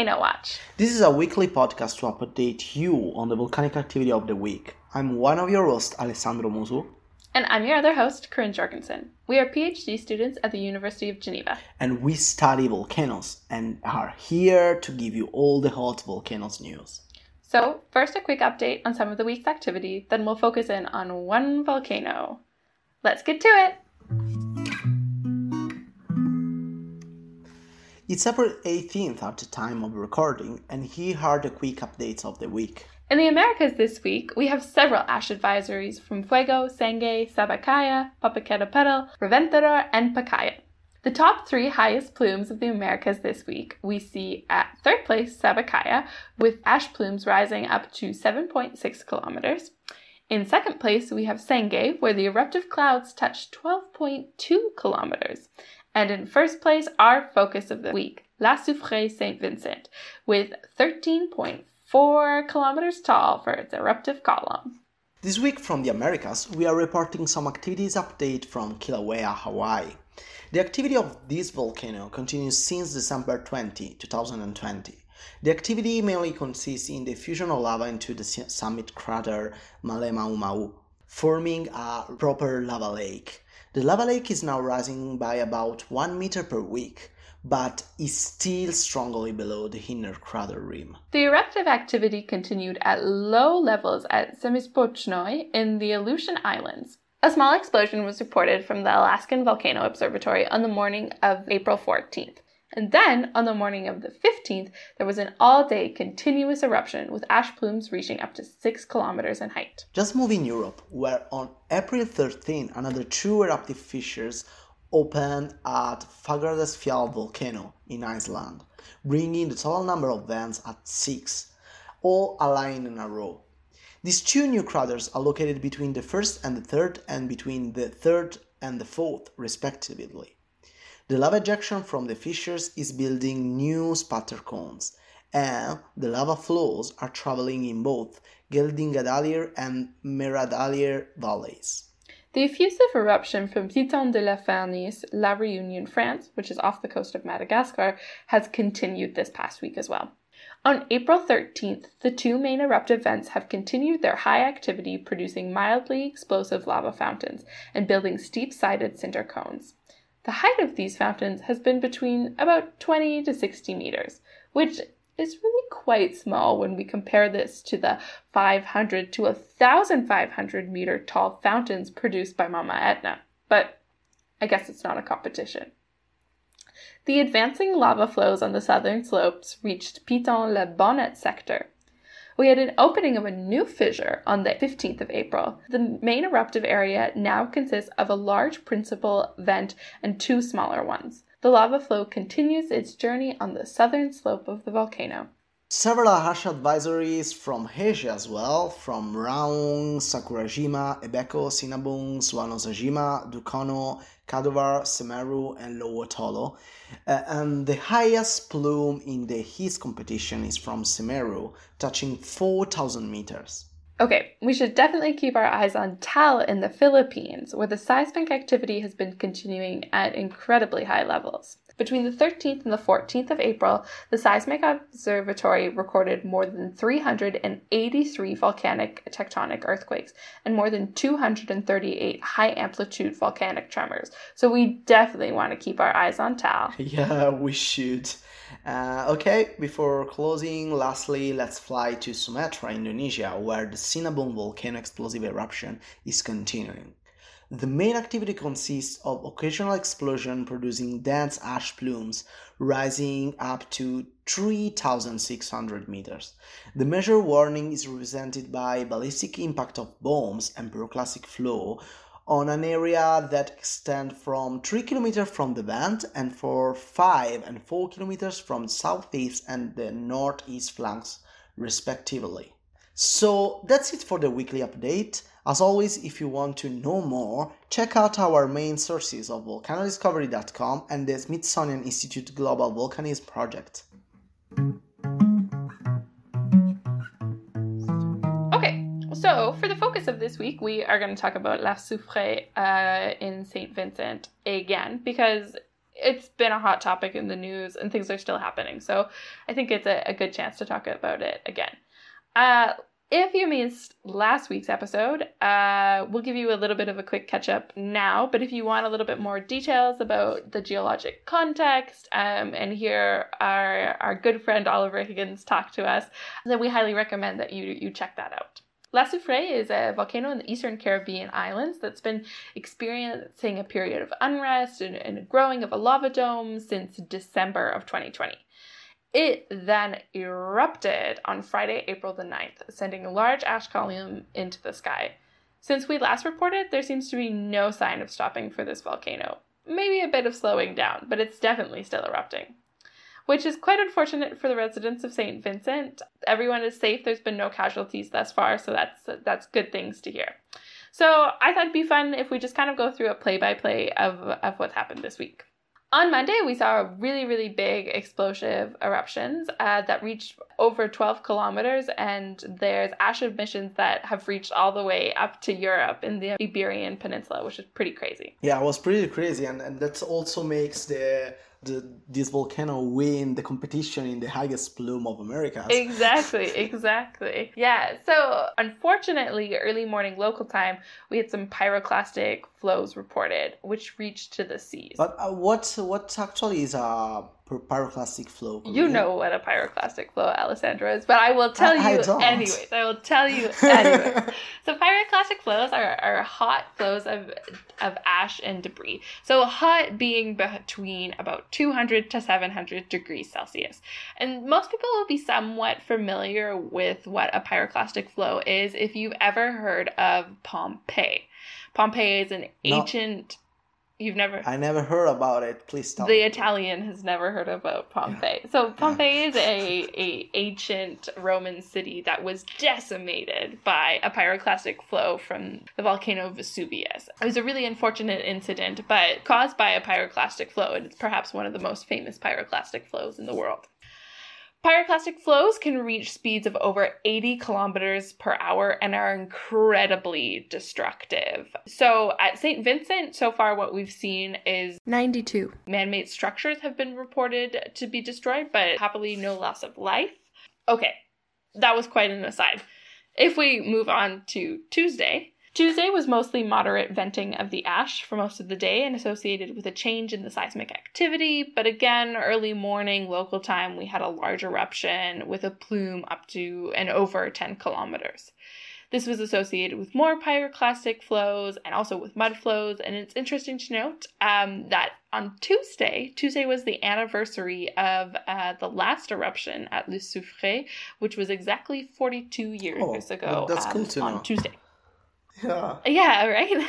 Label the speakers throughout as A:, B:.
A: Volcano Watch.
B: This is a weekly podcast to update you on the volcanic activity of the week. I'm one of your hosts, Alessandro Musu.
A: And I'm your other host, Corin Jorgensen. We are PhD students at the University of Geneva.
B: And we study volcanoes and are here to give you all the hot volcanoes news.
A: So, first, a quick update on some of the week's activity, then we'll focus in on one volcano. Let's get to it!
B: It's April 18th at the time of recording, and here are the quick updates of the week.
A: In the Americas this week, we have several ash advisories from Fuego, Sangay, Sabancaya, Popocatépetl, Reventador, and Pacaya. The top three highest plumes of the Americas this week we see at third place Sabancaya, with ash plumes rising up to 7.6 kilometers. In second place, we have Sangay, where the eruptive clouds touch 12.2 kilometers. And in first place, our focus of the week, La Soufrière St. Vincent, with 13.4 kilometers tall for its eruptive column.
B: This week from the Americas, we are reporting some activities update from Kilauea, Hawaii. The activity of this volcano continues since December 20, 2020. The activity mainly consists in the fusion of lava into the summit crater Halemaumau, forming a proper lava lake. The lava lake is now rising by about 1 meter per week, but is still strongly below the inner crater rim.
A: The eruptive activity continued at low levels at Semisopochnoi in the Aleutian Islands. A small explosion was reported from the Alaskan Volcano Observatory on the morning of April 14th. And then, on the morning of the 15th, there was an all day continuous eruption with ash plumes reaching up to 6 kilometers in height.
B: Just moving Europe, where on April 13, another two eruptive fissures opened at Fagradalsfjall volcano in Iceland, bringing the total number of vents at 6, all aligned in a row. These two new craters are located between the first and the third, and between the third and the fourth, respectively. The lava ejection from the fissures is building new spatter cones, and the lava flows are traveling in both Geldingadalir and Meradalir valleys.
A: The effusive eruption from Piton de la Fournaise, La Réunion, France, which is off the coast of Madagascar, has continued this past week as well. On April 13th, the two main eruptive vents have continued their high activity, producing mildly explosive lava fountains and building steep sided cinder cones. The height of these fountains has been between about 20 to 60 meters, which is really quite small when we compare this to the 500 to 1,500 meter tall fountains produced by Mama Etna. But I guess it's not a competition. The advancing lava flows on the southern slopes reached Piton La Bonnet sector, we had an opening of a new fissure on the 15th of April. The main eruptive area now consists of a large principal vent and two smaller ones. The lava flow continues its journey on the southern slope of the volcano.
B: Several ash advisories from Asia as well, from Raung, Sakurajima, Ebeko, Sinabung, Suwanosejima, Dukono, Kadovar, Semeru, and Lewotolo. Uh, and the highest plume in the HIS competition is from Semeru, touching 4,000 meters.
A: Okay, we should definitely keep our eyes on Taal in the Philippines, where the seismic activity has been continuing at incredibly high levels. Between the 13th and the 14th of April, the Seismic Observatory recorded more than 383 volcanic tectonic earthquakes and more than 238 high amplitude volcanic tremors. So we definitely want to keep our eyes on Taal.
B: Yeah, we should. Uh, okay, before closing, lastly, let's fly to Sumatra, Indonesia, where the Sinabung volcano explosive eruption is continuing. The main activity consists of occasional explosion producing dense ash plumes rising up to 3600 meters. The major warning is represented by ballistic impact of bombs and pyroclastic flow on an area that extend from 3 km from the vent and for 5 and 4 km from the southeast and the northeast flanks respectively. So that's it for the weekly update. As always, if you want to know more, check out our main sources of volcanodiscovery.com and the Smithsonian Institute Global Volcanism Project.
A: Okay, so for the focus of this week, we are going to talk about La Soufrière uh, in St. Vincent again because it's been a hot topic in the news and things are still happening. So I think it's a, a good chance to talk about it again. Uh, if you missed last week's episode, uh, we'll give you a little bit of a quick catch up now. But if you want a little bit more details about the geologic context um, and hear our, our good friend Oliver Higgins talk to us, then we highly recommend that you, you check that out. La Soufrière is a volcano in the eastern Caribbean islands that's been experiencing a period of unrest and, and growing of a lava dome since December of 2020. It then erupted on Friday, April the 9th, sending a large ash column into the sky. Since we last reported, there seems to be no sign of stopping for this volcano. Maybe a bit of slowing down, but it's definitely still erupting. Which is quite unfortunate for the residents of St. Vincent. Everyone is safe. There's been no casualties thus far, so that's that's good things to hear. So I thought it'd be fun if we just kind of go through a play by play of of what's happened this week. On Monday, we saw really, really big explosive eruptions uh, that reached over 12 kilometers, and there's ash emissions that have reached all the way up to Europe in the Iberian Peninsula, which is pretty crazy.
B: Yeah, it was pretty crazy, and, and that also makes the the, this volcano win the competition in the highest plume of America.
A: Exactly, exactly. Yeah. So unfortunately, early morning local time, we had some pyroclastic flows reported, which reached to the seas.
B: But uh, what what actually is a pyroclastic flow?
A: You know what a pyroclastic flow, Alessandro, is, but I will tell I, you I anyways. I will tell you anyways. so pyroclastic flows are, are hot flows of of ash and debris. So hot being between about 200 to 700 degrees Celsius. And most people will be somewhat familiar with what a pyroclastic flow is if you've ever heard of Pompeii. Pompeii is an ancient. No. You've never.
B: I never heard about it. Please tell
A: the
B: me.
A: Italian has never heard about Pompeii. Yeah. So Pompeii yeah. is a, a ancient Roman city that was decimated by a pyroclastic flow from the volcano Vesuvius. It was a really unfortunate incident, but caused by a pyroclastic flow. And it's perhaps one of the most famous pyroclastic flows in the world. Pyroclastic flows can reach speeds of over 80 kilometers per hour and are incredibly destructive. So at St. Vincent, so far what we've seen is
C: 92
A: man made structures have been reported to be destroyed, but happily no loss of life. Okay, that was quite an aside. If we move on to Tuesday, Tuesday was mostly moderate venting of the ash for most of the day and associated with a change in the seismic activity. But again, early morning local time, we had a large eruption with a plume up to and over 10 kilometers. This was associated with more pyroclastic flows and also with mud flows. And it's interesting to note um, that on Tuesday, Tuesday was the anniversary of uh, the last eruption at Le Soufrière, which was exactly 42 years
B: oh,
A: ago
B: that's um, cool to
A: on
B: know.
A: Tuesday.
B: Yeah.
A: Yeah, right?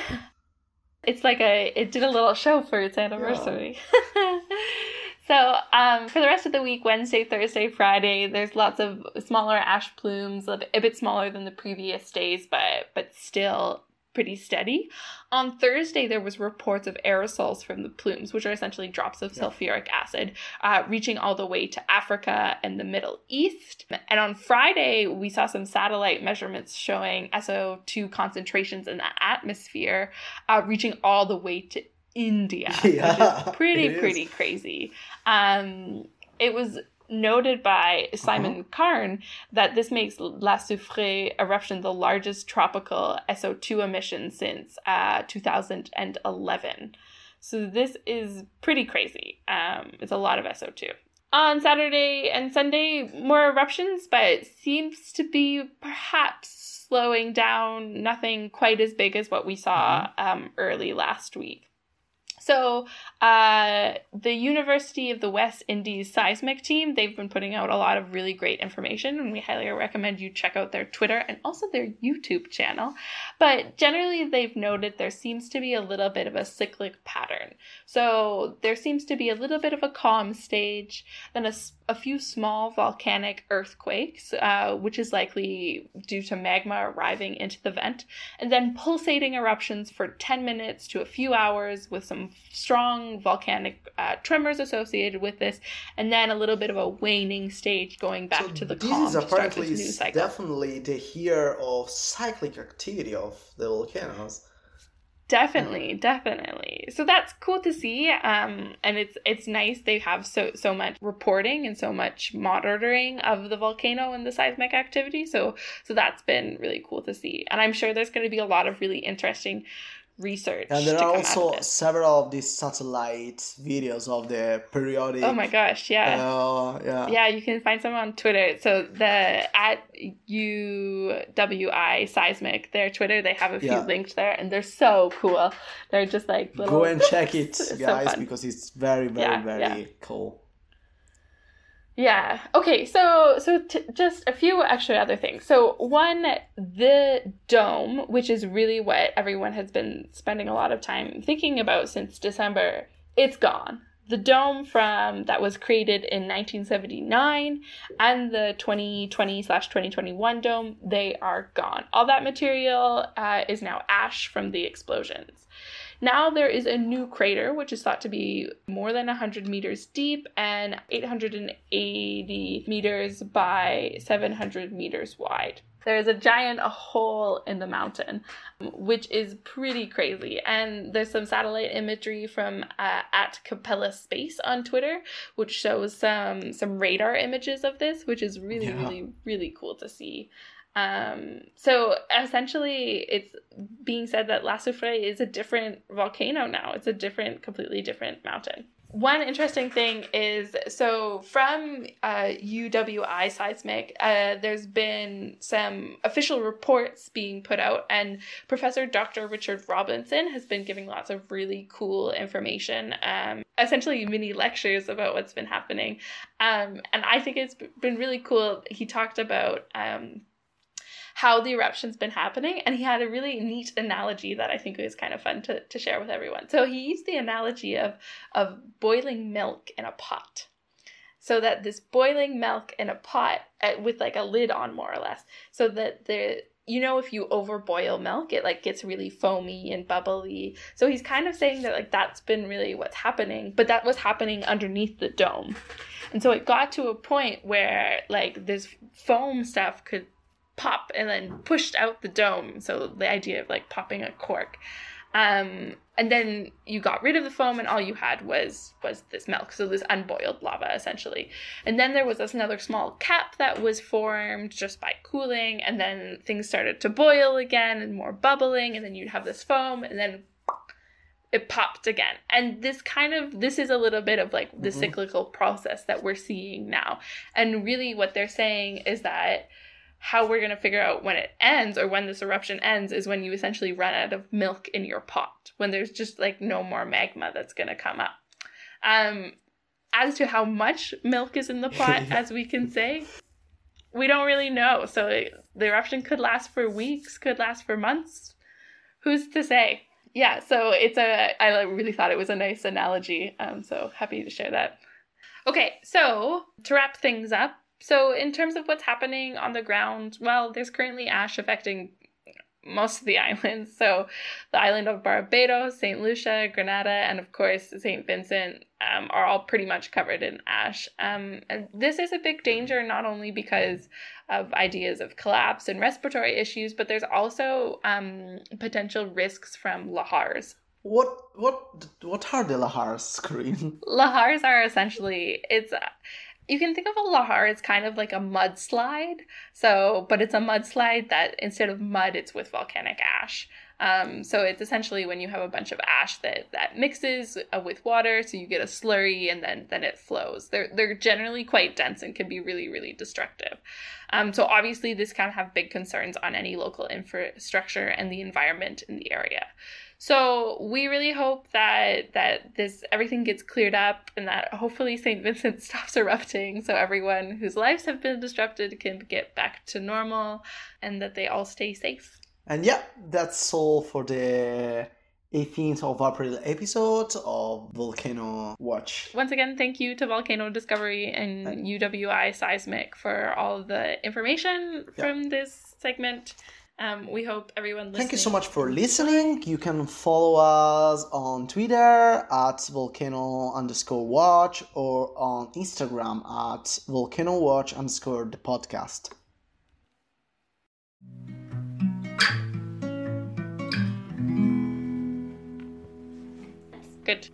A: it's like a it did a little show for its anniversary. Yeah. so, um, for the rest of the week, Wednesday, Thursday, Friday, there's lots of smaller ash plumes, a bit smaller than the previous days, but but still pretty steady. On Thursday, there was reports of aerosols from the plumes, which are essentially drops of sulfuric acid, uh, reaching all the way to Africa and the Middle East. And on Friday, we saw some satellite measurements showing SO2 concentrations in the atmosphere, uh, reaching all the way to India,
B: yeah,
A: which is pretty, pretty crazy. Um, it was noted by Simon uh-huh. Carn that this makes La Soufrière eruption the largest tropical SO2 emission since uh, 2011. So this is pretty crazy. Um, it's a lot of SO2. On Saturday and Sunday, more eruptions, but it seems to be perhaps slowing down. Nothing quite as big as what we saw mm-hmm. um, early last week. So, uh, the University of the West Indies seismic team, they've been putting out a lot of really great information, and we highly recommend you check out their Twitter and also their YouTube channel. But generally, they've noted there seems to be a little bit of a cyclic pattern. So, there seems to be a little bit of a calm stage, then a, a few small volcanic earthquakes, uh, which is likely due to magma arriving into the vent, and then pulsating eruptions for 10 minutes to a few hours with some strong volcanic uh, tremors associated with this, and then a little bit of a waning stage going back so to the calm.
B: This is apparently this definitely the year of cyclic activity of the volcanoes.
A: Definitely, definitely. So that's cool to see. Um, and it's it's nice they have so so much reporting and so much monitoring of the volcano and the seismic activity. So so that's been really cool to see. And I'm sure there's going to be a lot of really interesting research.
B: And there are also several of these satellite videos of the periodic.
A: Oh my gosh! Yeah.
B: Uh, yeah.
A: Yeah, you can find some on Twitter. So the at UWI seismic, their Twitter, they have a few yeah. linked there, and they're so cool. They're just like
B: little... go and check it, guys, so because it's very, very, yeah, very yeah. cool.
A: Yeah. Okay. So so t- just a few extra other things. So one, the dome, which is really what everyone has been spending a lot of time thinking about since December, it's gone. The dome from that was created in 1979 and the 2020 slash 2021 dome, they are gone. All that material uh, is now ash from the explosions. Now there is a new crater, which is thought to be more than 100 meters deep and 880 meters by 700 meters wide. There is a giant a hole in the mountain, which is pretty crazy. And there's some satellite imagery from uh, at Capella Space on Twitter, which shows some some radar images of this, which is really yeah. really really cool to see. Um, so essentially, it's being said that La Soufrière is a different volcano now. It's a different, completely different mountain. One interesting thing is so from uh, UWI seismic, uh, there's been some official reports being put out, and Professor Dr. Richard Robertson has been giving lots of really cool information, um, essentially mini lectures about what's been happening. Um, and I think it's been really cool. He talked about um, how the eruption's been happening. And he had a really neat analogy that I think was kind of fun to, to share with everyone. So he used the analogy of, of boiling milk in a pot. So that this boiling milk in a pot uh, with like a lid on more or less, so that the you know if you overboil milk it like gets really foamy and bubbly so he's kind of saying that like that's been really what's happening but that was happening underneath the dome and so it got to a point where like this foam stuff could pop and then pushed out the dome. So the idea of like popping a cork. Um, and then you got rid of the foam and all you had was was this milk so this unboiled lava essentially and then there was this another small cap that was formed just by cooling and then things started to boil again and more bubbling and then you'd have this foam and then it popped again and this kind of this is a little bit of like the mm-hmm. cyclical process that we're seeing now and really what they're saying is that how we're going to figure out when it ends or when this eruption ends is when you essentially run out of milk in your pot, when there's just like no more magma that's going to come up. Um, as to how much milk is in the pot, as we can say, we don't really know. So it, the eruption could last for weeks, could last for months. Who's to say? Yeah, so it's a, I really thought it was a nice analogy. Um, so happy to share that. Okay, so to wrap things up, so, in terms of what's happening on the ground, well, there's currently ash affecting most of the islands. So, the island of Barbados, St. Lucia, Grenada, and of course, St. Vincent um, are all pretty much covered in ash. Um, and this is a big danger, not only because of ideas of collapse and respiratory issues, but there's also um, potential risks from lahars.
B: What what what are the lahars, Corin?
A: Lahars are essentially it's you can think of a lahar as kind of like a mudslide. So, but it's a mudslide that instead of mud, it's with volcanic ash. Um, so it's essentially when you have a bunch of ash that that mixes uh, with water, so you get a slurry, and then then it flows. They're they're generally quite dense and can be really really destructive. Um, so obviously this can have big concerns on any local infrastructure and the environment in the area. So we really hope that that this everything gets cleared up and that hopefully St. Vincent stops erupting so everyone whose lives have been disrupted can get back to normal and that they all stay safe.
B: And yeah, that's all for the 18th of April episode of Volcano Watch.
A: Once again, thank you to Volcano Discovery and UWI Seismic for all the information yeah. from this segment. Um, we hope everyone listening.
B: Thank you so much for listening. You can follow us on Twitter at volcano underscore watch or on Instagram at volcano watch underscore the podcast.
A: Good.